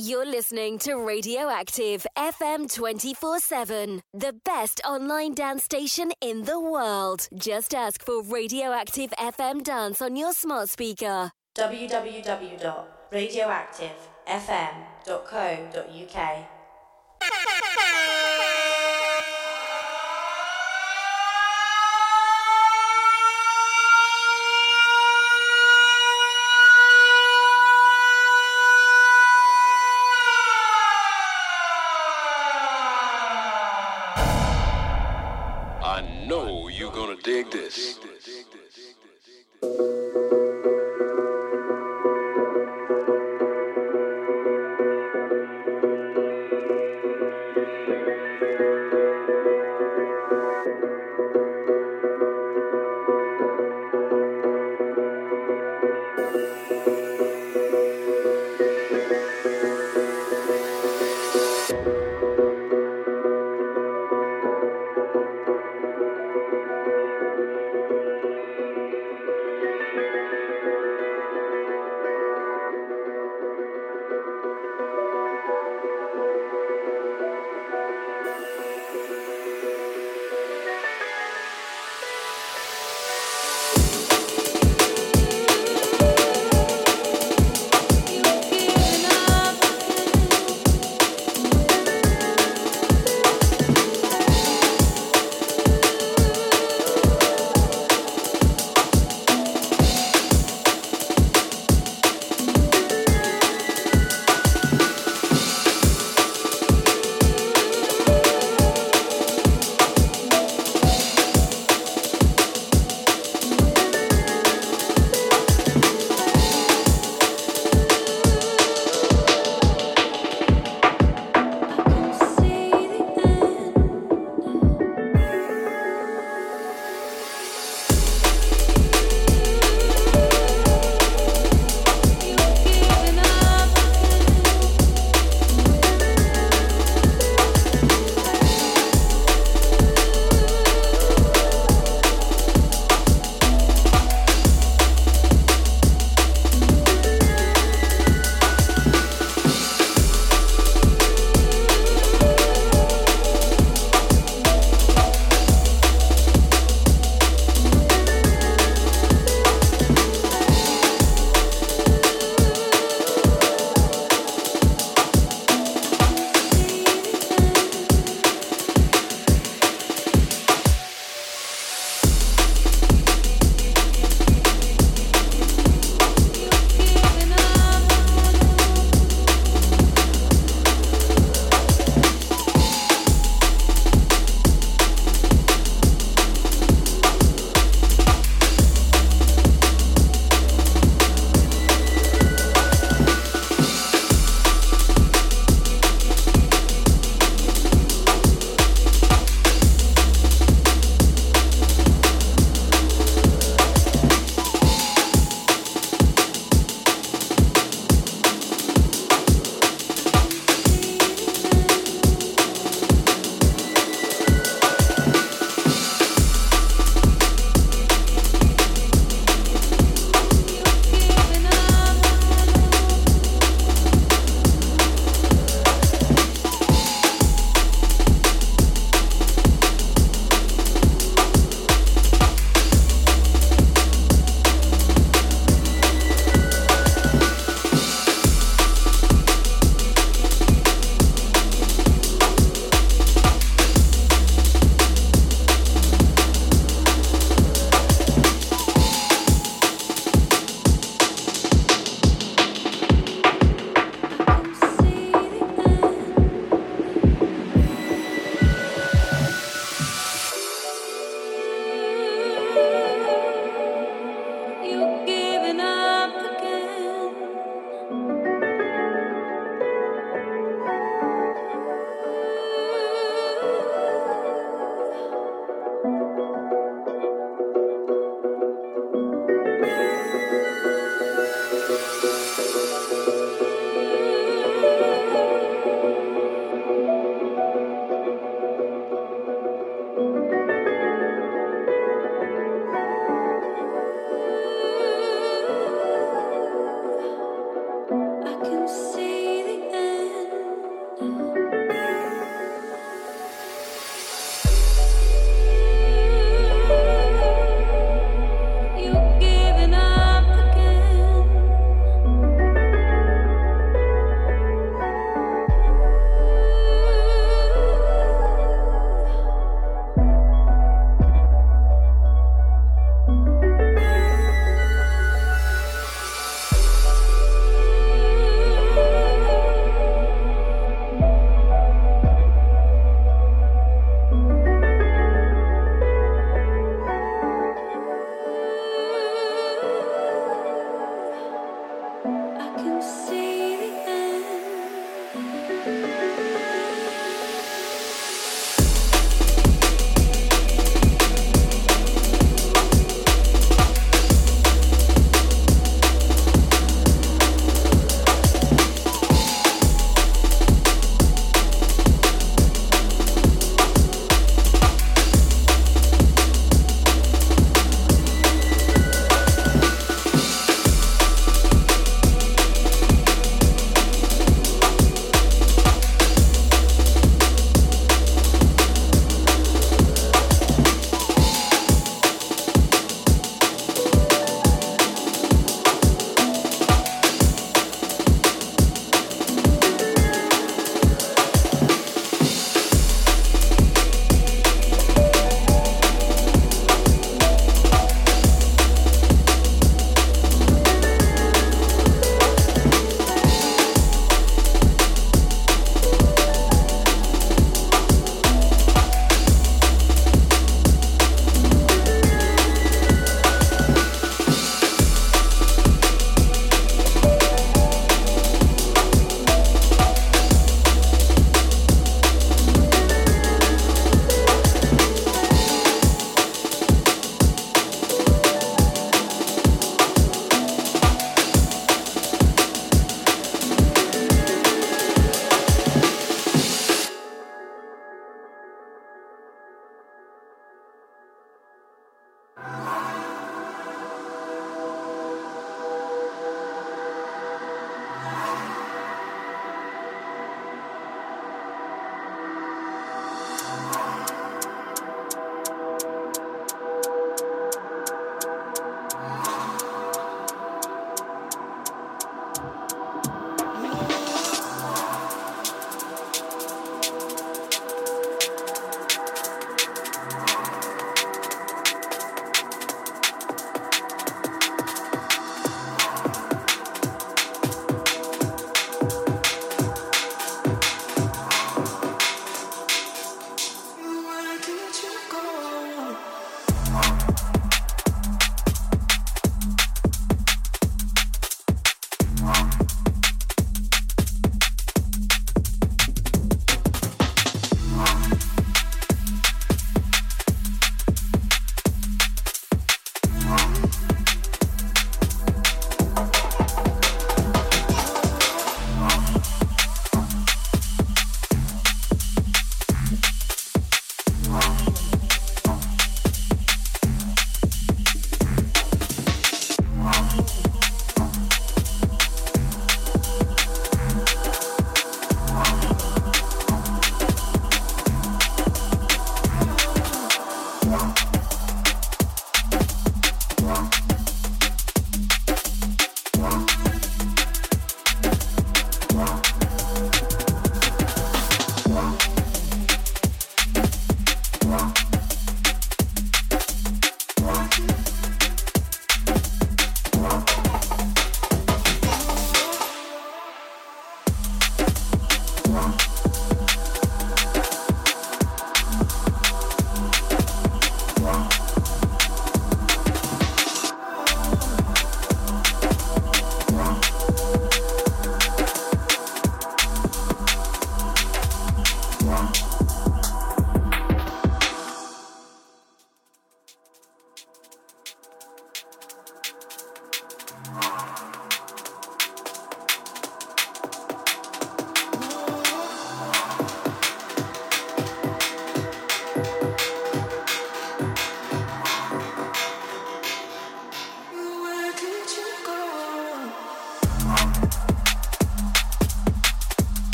You're listening to Radioactive FM 24 7, the best online dance station in the world. Just ask for Radioactive FM Dance on your smart speaker. www.radioactivefm.co.uk. this.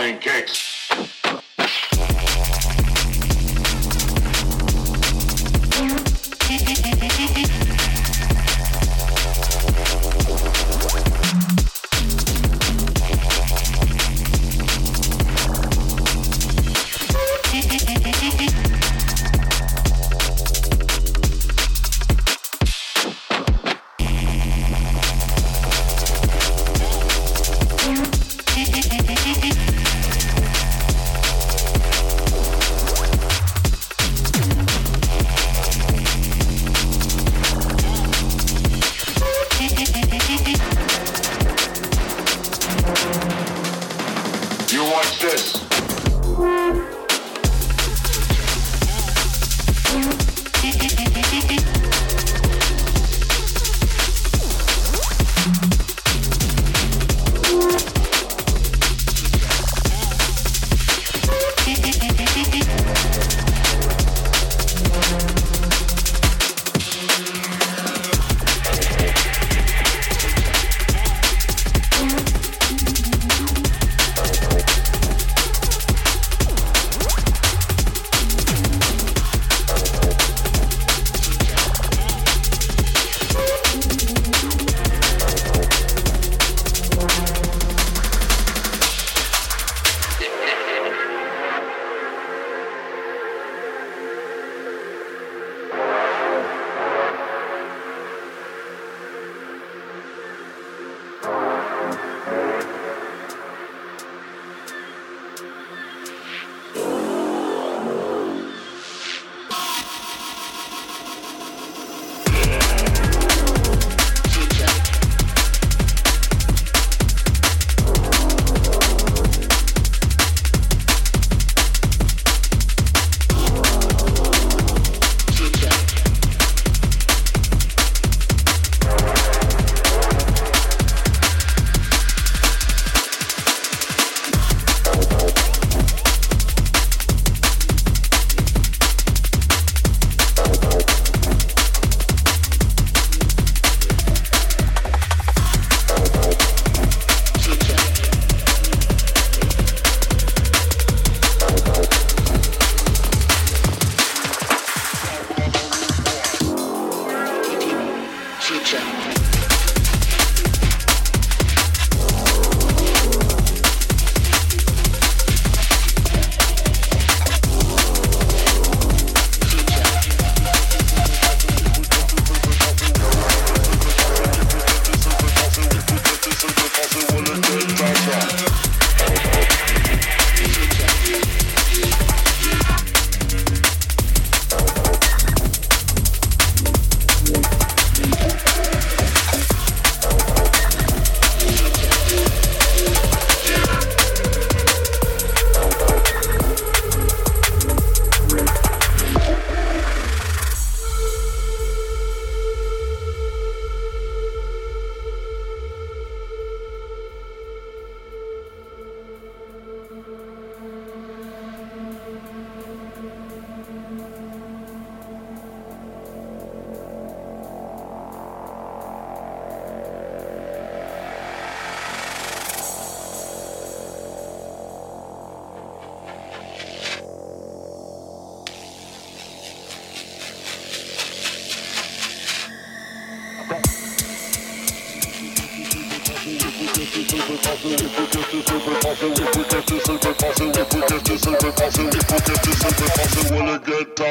Flying kicks.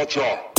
culture.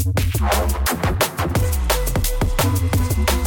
Thank you.